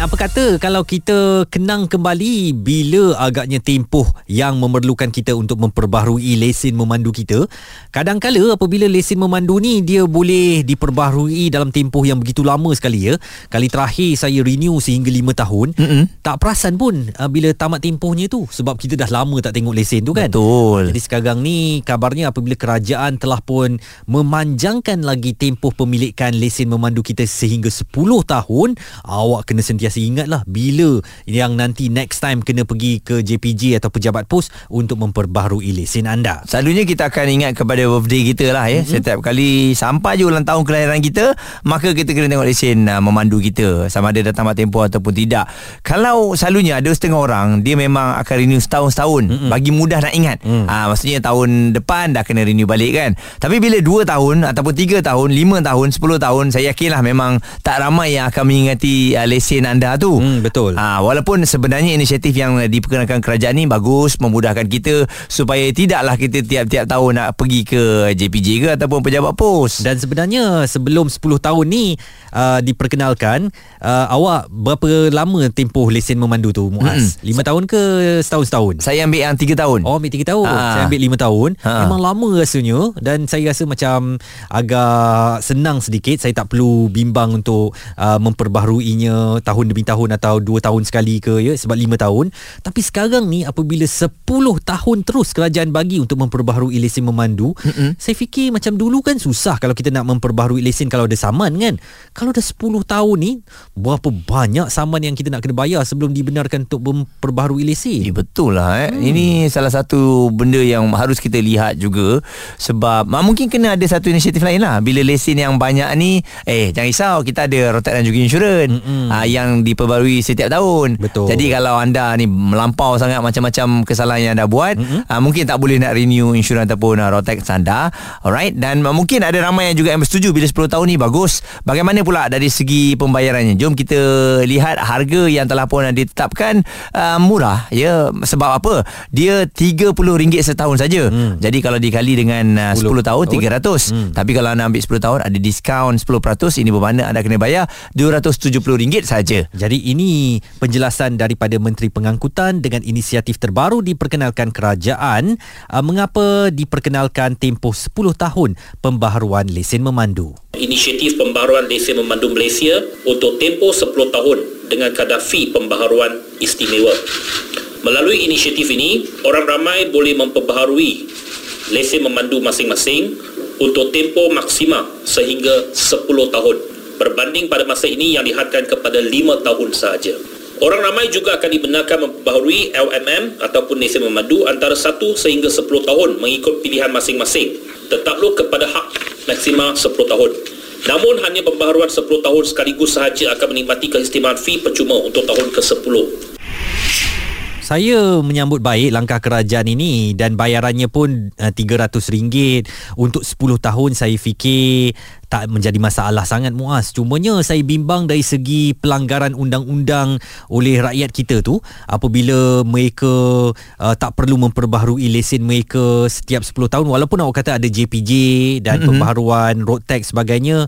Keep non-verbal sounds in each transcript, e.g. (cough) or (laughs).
apa kata kalau kita kenang kembali bila agaknya tempoh yang memerlukan kita untuk memperbaharui lesen memandu kita kadang-kala apabila lesen memandu ni dia boleh diperbaharui dalam tempoh yang begitu lama sekali ya. Kali terakhir saya renew sehingga 5 tahun Mm-mm. tak perasan pun uh, bila tamat tempohnya tu sebab kita dah lama tak tengok lesen tu kan. Betul. Jadi sekarang ni kabarnya apabila kerajaan telah pun memanjangkan lagi tempoh pemilikan lesen memandu kita sehingga 10 tahun awak kena sentiasa sentiasa ingatlah bila yang nanti next time kena pergi ke JPJ atau pejabat pos untuk memperbaharui lesen anda. Selalunya kita akan ingat kepada birthday kita lah ya. Mm-hmm. Setiap kali sampai je ulang tahun kelahiran kita, maka kita kena tengok lesen uh, memandu kita sama ada datang tempoh ataupun tidak. Kalau selalunya ada setengah orang dia memang akan renew setahun-setahun mm-hmm. bagi mudah nak ingat. Mm. Uh, maksudnya tahun depan dah kena renew balik kan. Tapi bila 2 tahun ataupun 3 tahun, 5 tahun, 10 tahun, saya yakinlah memang tak ramai yang akan mengingati uh, lesen anda tu. Hmm, betul. Ha, walaupun sebenarnya inisiatif yang diperkenalkan kerajaan ni bagus memudahkan kita supaya tidaklah kita tiap-tiap tahun nak pergi ke JPJ ke ataupun pejabat pos. Dan sebenarnya sebelum 10 tahun ni uh, diperkenalkan uh, awak berapa lama tempoh lesen memandu tu Muaz? Hmm. 5 tahun ke setahun-setahun? Saya ambil yang 3 tahun. Oh, ambil 3 tahun. Ha. Saya ambil 5 tahun. Ha. Memang lama rasanya dan saya rasa macam agak senang sedikit. Saya tak perlu bimbang untuk uh, memperbaharuinya tahun demi tahun atau 2 tahun sekali ke ya sebab 5 tahun tapi sekarang ni apabila 10 tahun terus kerajaan bagi untuk memperbaharui lesen memandu mm-hmm. saya fikir macam dulu kan susah kalau kita nak memperbaharui lesen kalau ada saman kan kalau dah 10 tahun ni berapa banyak saman yang kita nak kena bayar sebelum dibenarkan untuk memperbaharui lesen eh, betul lah eh. Hmm. ini salah satu benda yang harus kita lihat juga sebab mungkin kena ada satu inisiatif lain lah bila lesen yang banyak ni eh jangan risau kita ada rotak dan juga insurans mm-hmm. uh, yang diperbarui setiap tahun. Betul. Jadi kalau anda ni melampau sangat macam-macam kesalahan yang anda buat, mm-hmm. uh, mungkin tak boleh nak renew insurans ataupun uh, rotek anda. Alright. Dan uh, mungkin ada ramai yang juga yang bersetuju bila 10 tahun ni bagus. Bagaimana pula dari segi pembayarannya? Jom kita lihat harga yang telah pun ditetapkan uh, murah. Ya, sebab apa? Dia RM30 setahun saja. Hmm. Jadi kalau dikali dengan uh, 10, 10 tahun, RM300. Hmm. Tapi kalau anda ambil 10 tahun ada diskaun 10%, ini bermakna anda kena bayar RM270 saja. Jadi ini penjelasan daripada Menteri Pengangkutan dengan inisiatif terbaru diperkenalkan kerajaan uh, mengapa diperkenalkan tempoh 10 tahun pembaharuan lesen memandu. Inisiatif pembaharuan lesen memandu Malaysia untuk tempoh 10 tahun dengan kadar fee pembaharuan istimewa. Melalui inisiatif ini, orang ramai boleh memperbaharui lesen memandu masing-masing untuk tempoh maksima sehingga 10 tahun berbanding pada masa ini yang dihadkan kepada 5 tahun sahaja. Orang ramai juga akan dibenarkan memperbaharui LMM ataupun lesen memandu antara 1 sehingga 10 tahun mengikut pilihan masing-masing. Tetapluk kepada hak maksima 10 tahun. Namun hanya pembaharuan 10 tahun sekaligus sahaja akan menikmati keistimewaan fee percuma untuk tahun ke-10 saya menyambut baik langkah kerajaan ini dan bayarannya pun uh, RM300 untuk 10 tahun saya fikir tak menjadi masalah sangat muas cumanya saya bimbang dari segi pelanggaran undang-undang oleh rakyat kita tu apabila mereka uh, tak perlu memperbaharui lesen mereka setiap 10 tahun walaupun awak kata ada JPJ dan mm-hmm. pembaharuan road tax sebagainya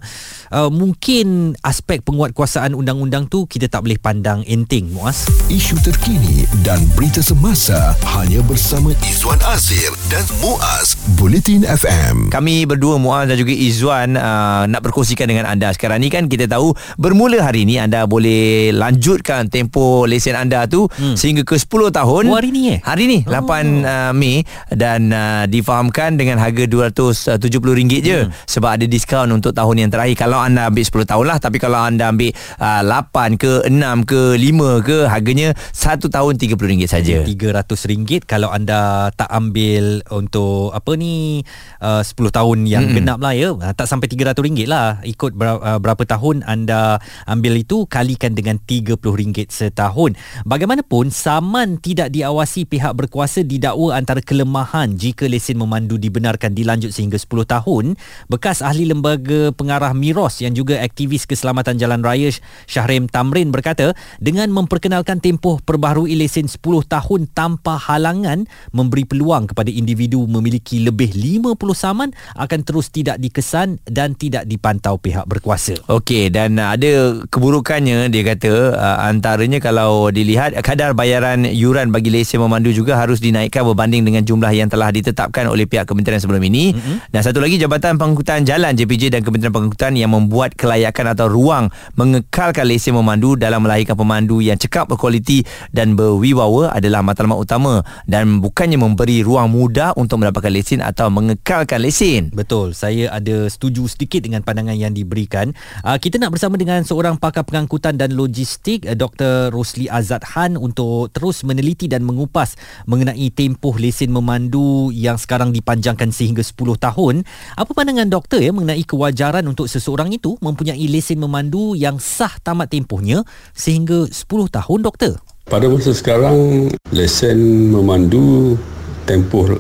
uh, mungkin aspek penguatkuasaan undang-undang tu kita tak boleh pandang enteng muas isu terkini dan berita semasa hanya bersama Izwan Azir dan Muaz Bulletin FM kami berdua Muaz dan juga Izwan uh, Uh, nak berkongsikan dengan anda. Sekarang ni kan kita tahu bermula hari ni anda boleh lanjutkan tempoh lesen anda tu hmm. sehingga ke 10 tahun. Oh, hari ni eh? Hari ni 8 oh. uh, Mei. Dan uh, difahamkan dengan harga RM270 je. Hmm. sebab ada diskaun untuk tahun yang terakhir. Kalau anda ambil 10 tahun lah. Tapi kalau anda ambil uh, 8 ke 6 ke 5 ke harganya 1 tahun RM30 saja. RM300 kalau anda tak ambil untuk apa ni uh, 10 tahun yang hmm. genap lah ya tak sampai 300 RM100 lah ikut uh, berapa tahun anda ambil itu kalikan dengan RM30 setahun. Bagaimanapun saman tidak diawasi pihak berkuasa didakwa antara kelemahan jika lesen memandu dibenarkan dilanjut sehingga 10 tahun. Bekas ahli lembaga pengarah Miros yang juga aktivis keselamatan jalan raya Syahrim Tamrin berkata dengan memperkenalkan tempoh perbaharui lesen 10 tahun tanpa halangan memberi peluang kepada individu memiliki lebih 50 saman akan terus tidak dikesan dan tidak dipantau pihak berkuasa. Okey dan ada keburukannya dia kata uh, antaranya kalau dilihat kadar bayaran yuran bagi lesen memandu juga harus dinaikkan berbanding dengan jumlah yang telah ditetapkan oleh pihak kementerian sebelum ini mm-hmm. dan satu lagi Jabatan Pengangkutan Jalan JPJ dan Kementerian Pengangkutan yang membuat kelayakan atau ruang mengekalkan lesen memandu dalam melahirkan pemandu yang cekap berkualiti dan berwibawa adalah matlamat utama dan bukannya memberi ruang mudah untuk mendapatkan lesen atau mengekalkan lesen. Betul, saya ada setuju sedikit dengan pandangan yang diberikan. Uh, kita nak bersama dengan seorang pakar pengangkutan dan logistik uh, Dr. Rosli Azad Han untuk terus meneliti dan mengupas mengenai tempoh lesen memandu yang sekarang dipanjangkan sehingga 10 tahun. Apa pandangan doktor ya mengenai kewajaran untuk seseorang itu mempunyai lesen memandu yang sah tamat tempohnya sehingga 10 tahun doktor? Pada masa sekarang lesen memandu tempoh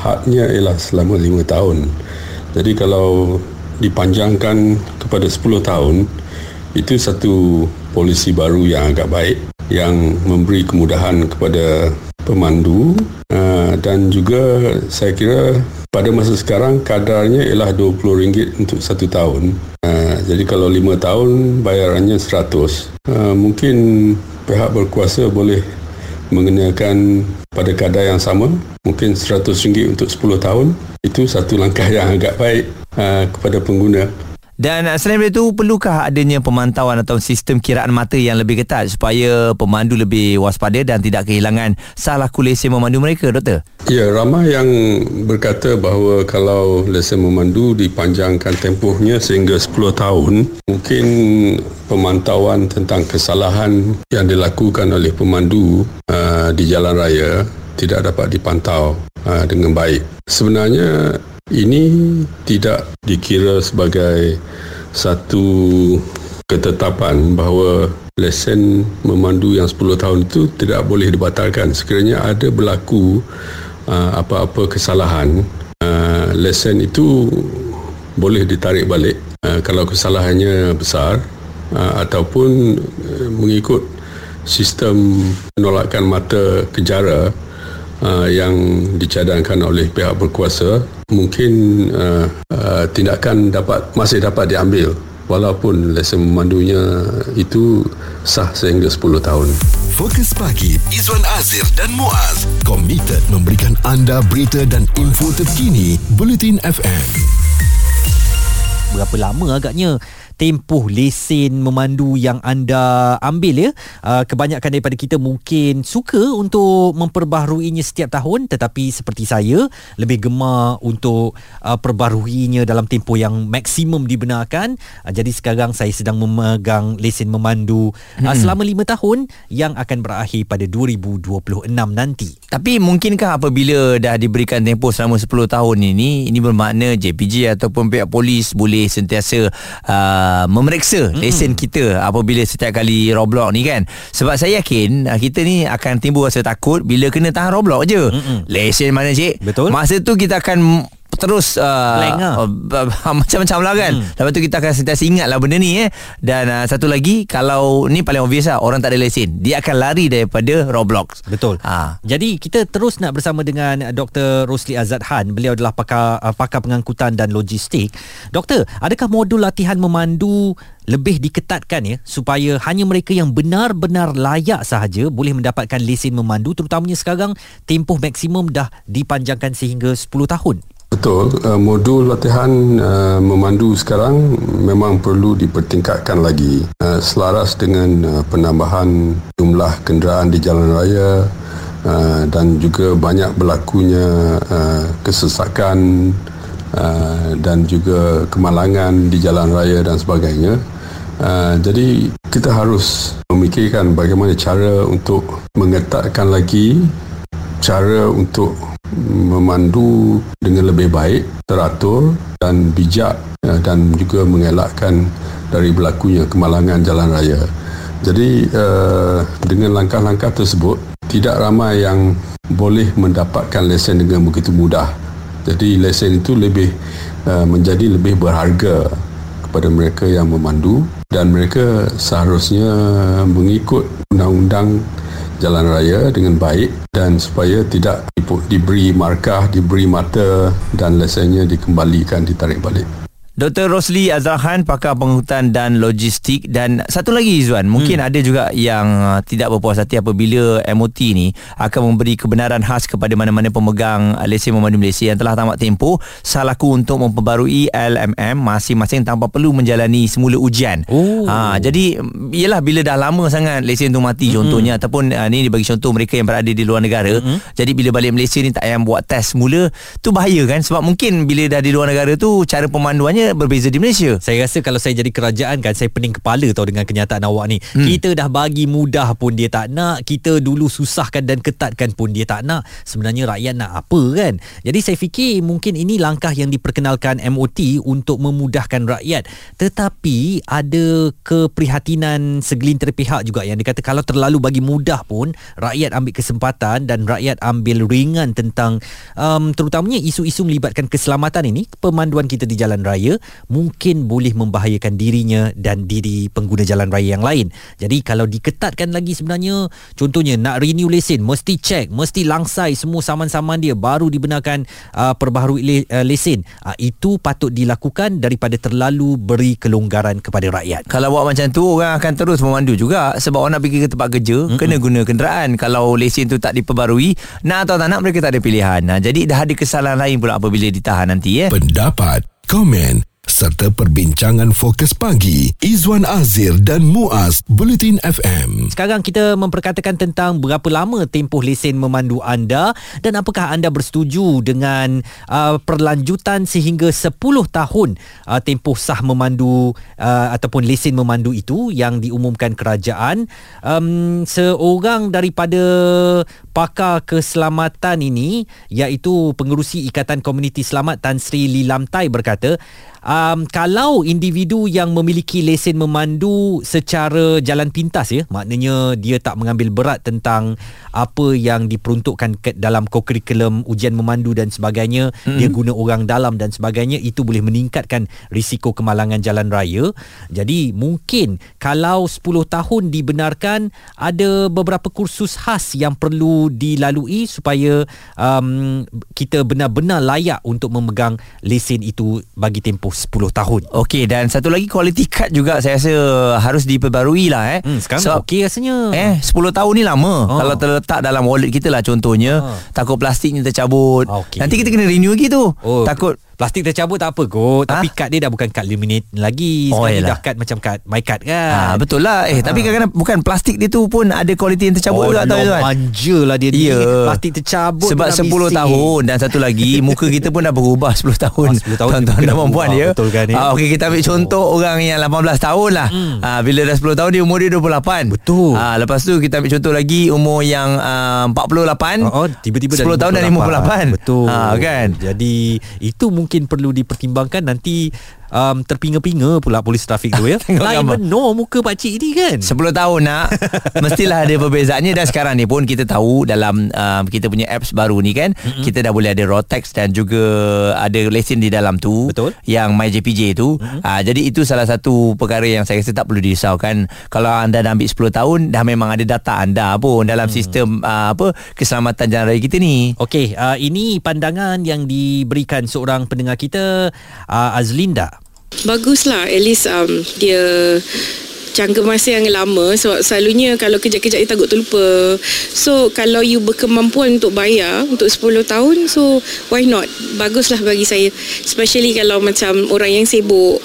haknya ialah selama 5 tahun. Jadi kalau dipanjangkan kepada 10 tahun itu satu polisi baru yang agak baik yang memberi kemudahan kepada pemandu uh, dan juga saya kira pada masa sekarang kadarnya ialah RM20 untuk satu tahun. Uh, jadi kalau 5 tahun bayarannya 100. Uh, mungkin pihak berkuasa boleh mengenakan pada kadar yang sama mungkin RM100 untuk 10 tahun itu satu langkah yang agak baik uh, kepada pengguna dan selain itu perlukah adanya pemantauan atau sistem kiraan mata yang lebih ketat supaya pemandu lebih waspada dan tidak kehilangan salah lesen memandu mereka doktor ya ramai yang berkata bahawa kalau lesen memandu dipanjangkan tempohnya sehingga 10 tahun mungkin pemantauan tentang kesalahan yang dilakukan oleh pemandu uh, di jalan raya tidak dapat dipantau uh, dengan baik. Sebenarnya ini tidak dikira sebagai satu ketetapan bahawa lesen memandu yang 10 tahun itu tidak boleh dibatalkan. Sekiranya ada berlaku uh, apa-apa kesalahan, uh, lesen itu boleh ditarik balik uh, kalau kesalahannya besar uh, ataupun uh, mengikut sistem penolakan mata kejara uh, yang dicadangkan oleh pihak berkuasa mungkin uh, uh, tindakan dapat masih dapat diambil walaupun lesen memandunya itu sah sehingga 10 tahun. Fokus pagi Izwan Azir dan Muaz komited memberikan anda berita dan info terkini Bulletin FM. Berapa lama agaknya tempoh lesen memandu yang anda ambil ya? Uh, kebanyakan daripada kita mungkin suka untuk memperbaharuinya setiap tahun tetapi seperti saya lebih gemar untuk uh, perbaharuinya dalam tempoh yang maksimum dibenarkan. Uh, jadi sekarang saya sedang memegang lesen memandu uh, selama 5 tahun yang akan berakhir pada 2026 nanti. Tapi mungkinkah apabila dah diberikan tempoh selama 10 tahun ini ini bermakna JPJ ataupun pihak polis boleh sentiasa uh, memeriksa mm-hmm. lesen kita apabila setiap kali Roblox ni kan sebab saya yakin uh, kita ni akan timbul rasa takut bila kena tahan Roblox je mm-hmm. lesen mana cik betul masa tu kita akan terus uh, lah. uh, (laughs) macam-macam lah kan hmm. lepas tu kita akan sentiasa ingat lah benda ni eh dan uh, satu lagi kalau ni paling obvious lah orang tak ada lesen dia akan lari daripada Roblox betul ha. jadi kita terus nak bersama dengan Dr. Rosli Azad Han beliau adalah pakar uh, pakar pengangkutan dan logistik doktor adakah modul latihan memandu lebih diketatkan ya supaya hanya mereka yang benar-benar layak sahaja boleh mendapatkan lesen memandu terutamanya sekarang tempoh maksimum dah dipanjangkan sehingga 10 tahun Betul, uh, modul latihan uh, memandu sekarang memang perlu dipertingkatkan lagi uh, selaras dengan penambahan jumlah kenderaan di jalan raya dan juga banyak berlakunya kesesakan dan juga kemalangan di jalan raya dan sebagainya. Jadi kita harus memikirkan bagaimana cara untuk mengetatkan lagi cara untuk memandu dengan lebih baik, teratur dan bijak ya, dan juga mengelakkan dari berlakunya kemalangan jalan raya. Jadi uh, dengan langkah-langkah tersebut tidak ramai yang boleh mendapatkan lesen dengan begitu mudah. Jadi lesen itu lebih uh, menjadi lebih berharga kepada mereka yang memandu dan mereka seharusnya mengikut undang-undang jalan raya dengan baik dan supaya tidak diberi markah, diberi mata dan lesennya dikembalikan ditarik balik. Dr. Rosli Azrahan pakar penghutan dan logistik dan satu lagi Izwan mungkin hmm. ada juga yang uh, tidak berpuas hati apabila MOT ni akan memberi kebenaran khas kepada mana-mana pemegang lesen memandu Malaysia yang telah tamat tempoh salaku untuk memperbarui LMM masing-masing tanpa perlu menjalani semula ujian. Oh. Ha jadi ialah bila dah lama sangat lesen tu mati hmm. contohnya ataupun uh, ni dibagi contoh mereka yang berada di luar negara hmm. jadi bila balik Malaysia ni tak payah buat test semula tu bahaya kan sebab mungkin bila dah di luar negara tu cara pemanduannya berbeza di Malaysia. Saya rasa kalau saya jadi kerajaan kan saya pening kepala tau dengan kenyataan awak ni. Hmm. Kita dah bagi mudah pun dia tak nak, kita dulu susahkan dan ketatkan pun dia tak nak. Sebenarnya rakyat nak apa kan? Jadi saya fikir mungkin ini langkah yang diperkenalkan MOT untuk memudahkan rakyat. Tetapi ada keprihatinan segelintir pihak juga yang dikata kalau terlalu bagi mudah pun rakyat ambil kesempatan dan rakyat ambil ringan tentang um, terutamanya isu-isu melibatkan keselamatan ini, pemanduan kita di jalan raya mungkin boleh membahayakan dirinya dan diri pengguna jalan raya yang lain. Jadi kalau diketatkan lagi sebenarnya contohnya nak renew lesen mesti check, mesti langsai semua saman-saman dia baru dibenarkan uh, perbaharui le- uh, lesen. Uh, itu patut dilakukan daripada terlalu beri kelonggaran kepada rakyat. Kalau buat macam tu orang akan terus memandu juga sebab orang nak pergi ke tempat kerja Mm-mm. kena guna kenderaan. Kalau lesen tu tak diperbarui nak atau tak nak mereka tak ada pilihan. Nah, jadi dah ada kesalahan lain pula apabila ditahan nanti ya. Pendapat, komen serta perbincangan fokus pagi Izwan Azir dan Muaz Bulletin FM. Sekarang kita memperkatakan tentang berapa lama tempoh lesen memandu anda dan apakah anda bersetuju dengan uh, perlanjutan sehingga 10 tahun uh, tempoh sah memandu uh, ataupun lesen memandu itu yang diumumkan kerajaan. Um, seorang daripada pakar keselamatan ini iaitu pengerusi Ikatan Komuniti Selamat Tan Sri Lilamtai berkata um, kalau individu yang memiliki lesen memandu secara jalan pintas ya maknanya dia tak mengambil berat tentang apa yang diperuntukkan ke dalam kurikulum ujian memandu dan sebagainya mm-hmm. dia guna orang dalam dan sebagainya itu boleh meningkatkan risiko kemalangan jalan raya jadi mungkin kalau 10 tahun dibenarkan ada beberapa kursus khas yang perlu dilalui supaya um, kita benar-benar layak untuk memegang lesen itu bagi tempoh tempoh 10 tahun. Okey dan satu lagi quality card juga saya rasa harus diperbarui lah eh. Hmm, sekarang so, okey rasanya. Eh 10 tahun ni lama. Oh. Kalau terletak dalam wallet kita lah contohnya oh. takut plastiknya tercabut. Okay. Nanti kita kena renew lagi tu. Oh. Takut Plastik tercabut tak apa kot. Ha? Tapi kad dia dah bukan kad laminate lagi. Oh, Sekarang dah kad macam kad My card kan. Ha, Betul lah. Eh ha. tapi kadang-kadang Bukan plastik dia tu pun Ada kualiti yang tercabut oh, juga tahu kan manja lah dia yeah. ni Plastik tercabut Sebab 10 bisik. tahun Dan satu lagi (laughs) Muka kita pun dah berubah 10 tahun. Ha, 10 tahun Tuan-tuan dan perempuan dia Betul kan ha, Okey kita ambil contoh oh. Orang yang 18 tahun lah. Hmm. ha, Bila dah 10 tahun dia Umur dia 28 Betul. Ha, Lepas tu kita ambil contoh lagi Umur yang uh, 48 oh, oh, Tiba-tiba 10 tahun dan 58 Betul. Ha, kan? Jadi Itu mungkin perlu dipertimbangkan pertimbangkan nanti um, terpinga-pinga pula polis trafik tu ya. (laughs) Lain benar muka pak cik ni kan. 10 tahun nak (laughs) mestilah ada perbezaannya dan sekarang ni pun kita tahu dalam um, kita punya apps baru ni kan mm-hmm. kita dah boleh ada Rotex dan juga ada lesen di dalam tu Betul. yang MyJPJ tu. Mm-hmm. Uh, jadi itu salah satu perkara yang saya rasa tak perlu dirisaukan kalau anda dah ambil 10 tahun dah memang ada data anda pun dalam mm. sistem uh, apa keselamatan jalan raya kita ni. Okey, uh, ini pandangan yang diberikan seorang pendengar kita uh, Azlinda. Baguslah at least um, dia jangka masa yang lama. Sebab selalunya kalau kejap-kejap dia takut terlupa. So kalau you berkemampuan untuk bayar untuk 10 tahun so why not? Baguslah bagi saya. Especially kalau macam orang yang sibuk.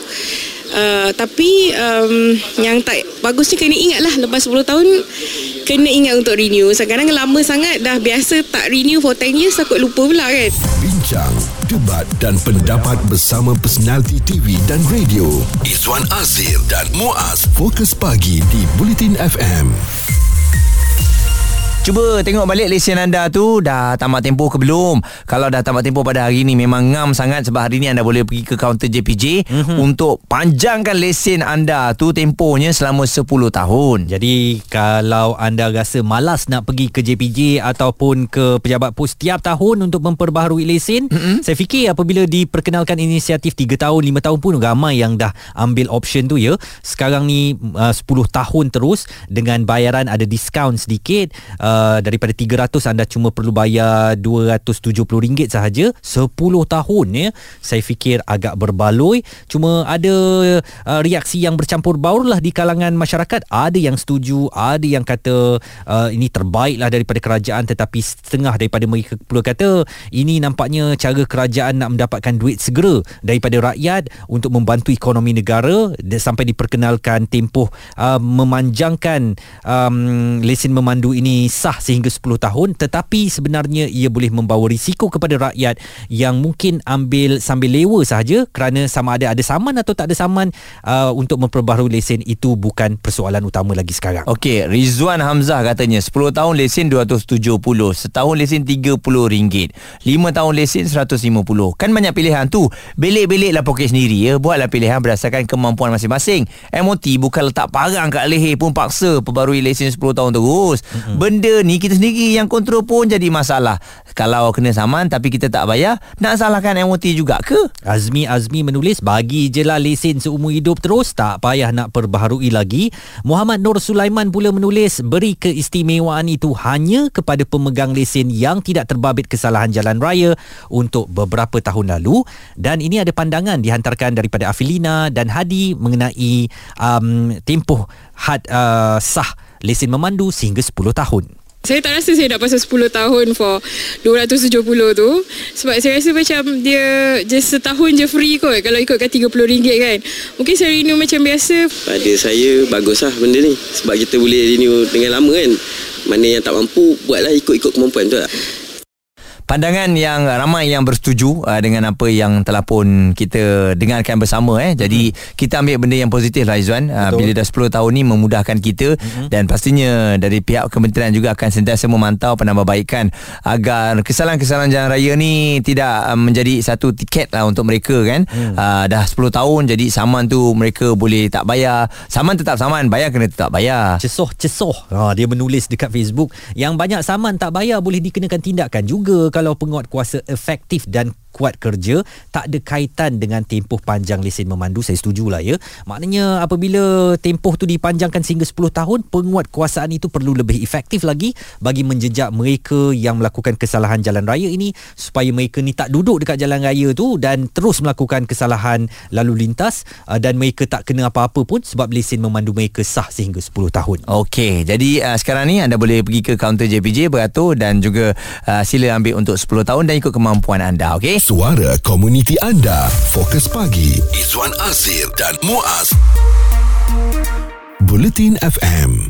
Uh, tapi um, yang tak bagus ni kena ingat lah lepas 10 tahun kena ingat untuk renew. Sekarang lama sangat dah biasa tak renew for 10 years takut lupa pula kan? Bincang debat dan pendapat bersama personaliti TV dan radio. Izwan Azir dan Muaz. Fokus Pagi di Bulletin FM Cuba tengok balik lesen anda tu dah tamat tempoh ke belum. Kalau dah tamat tempoh pada hari ni memang ngam sangat sebab hari ni anda boleh pergi ke kaunter JPJ mm-hmm. untuk panjangkan lesen anda tu tempohnya selama 10 tahun. Jadi kalau anda rasa malas nak pergi ke JPJ ataupun ke pejabat pos tiap tahun untuk memperbaharui lesen, mm-hmm. saya fikir apabila diperkenalkan inisiatif 3 tahun, 5 tahun pun ramai yang dah ambil option tu ya. Sekarang ni uh, 10 tahun terus dengan bayaran ada diskaun sedikit uh, daripada 300 anda cuma perlu bayar RM270 sahaja. 10 tahun ya saya fikir agak berbaloi. Cuma ada uh, reaksi yang bercampur baur lah di kalangan masyarakat. Ada yang setuju ada yang kata uh, ini terbaik lah daripada kerajaan tetapi setengah daripada mereka pula kata ini nampaknya cara kerajaan nak mendapatkan duit segera daripada rakyat untuk membantu ekonomi negara. Sampai diperkenalkan tempoh uh, memanjangkan um, lesen memandu ini sah sehingga 10 tahun tetapi sebenarnya ia boleh membawa risiko kepada rakyat yang mungkin ambil sambil lewa sahaja kerana sama ada ada saman atau tak ada saman uh, untuk memperbaharui lesen itu bukan persoalan utama lagi sekarang. Okey, Rizwan Hamzah katanya 10 tahun lesen 270, setahun lesen RM30, 5 tahun lesen 150. Kan banyak pilihan tu. Belik-beliklah poket sendiri ya. Buatlah pilihan berdasarkan kemampuan masing-masing. MOT bukan letak parang kat leher pun paksa perbarui lesen 10 tahun terus. Mm-hmm. Benda ni kita sendiri yang kontrol pun jadi masalah. Kalau kena saman tapi kita tak bayar, nak salahkan MOT juga ke? Azmi Azmi menulis bagi je lah lesen seumur hidup terus tak payah nak perbaharui lagi. Muhammad Nur Sulaiman pula menulis beri keistimewaan itu hanya kepada pemegang lesen yang tidak terbabit kesalahan jalan raya untuk beberapa tahun lalu dan ini ada pandangan dihantarkan daripada Afilina dan Hadi mengenai um, tempoh had uh, sah lesen memandu sehingga 10 tahun. Saya tak rasa saya nak pasal 10 tahun for 270 tu. Sebab saya rasa macam dia just setahun je free kot Kalau ikutkan RM30 kan. Mungkin saya renew macam biasa. Pada saya bagus lah benda ni. Sebab kita boleh renew dengan lama kan. Mana yang tak mampu buatlah ikut-ikut kemampuan tu tak pandangan yang ramai yang bersetuju uh, dengan apa yang telah pun kita dengarkan bersama eh. Jadi mm-hmm. kita ambil benda yang positif lah Izwan uh, bila dah 10 tahun ni memudahkan kita mm-hmm. dan pastinya dari pihak kementerian juga akan sentiasa memantau penambahbaikan agar kesalahan-kesalahan jalan raya ni tidak uh, menjadi satu tiket lah untuk mereka kan. Mm. uh, dah 10 tahun jadi saman tu mereka boleh tak bayar. Saman tetap saman bayar kena tetap bayar. Cesoh cesoh ha, dia menulis dekat Facebook yang banyak saman tak bayar boleh dikenakan tindakan juga kalau penguat kuasa efektif dan kuat kerja tak ada kaitan dengan tempoh panjang lesen memandu. Saya setujulah ya. Maknanya apabila tempoh tu dipanjangkan sehingga 10 tahun penguat kuasaan itu perlu lebih efektif lagi bagi menjejak mereka yang melakukan kesalahan jalan raya ini supaya mereka ni tak duduk dekat jalan raya tu dan terus melakukan kesalahan lalu lintas uh, dan mereka tak kena apa-apa pun sebab lesen memandu mereka sah sehingga 10 tahun. Okey, jadi uh, sekarang ni anda boleh pergi ke kaunter JPJ beratur dan juga uh, sila ambil untuk 10 tahun dan ikut kemampuan anda okey Suara komuniti anda. Fokus pagi. Izwan Azir dan Muaz. Bulletin FM.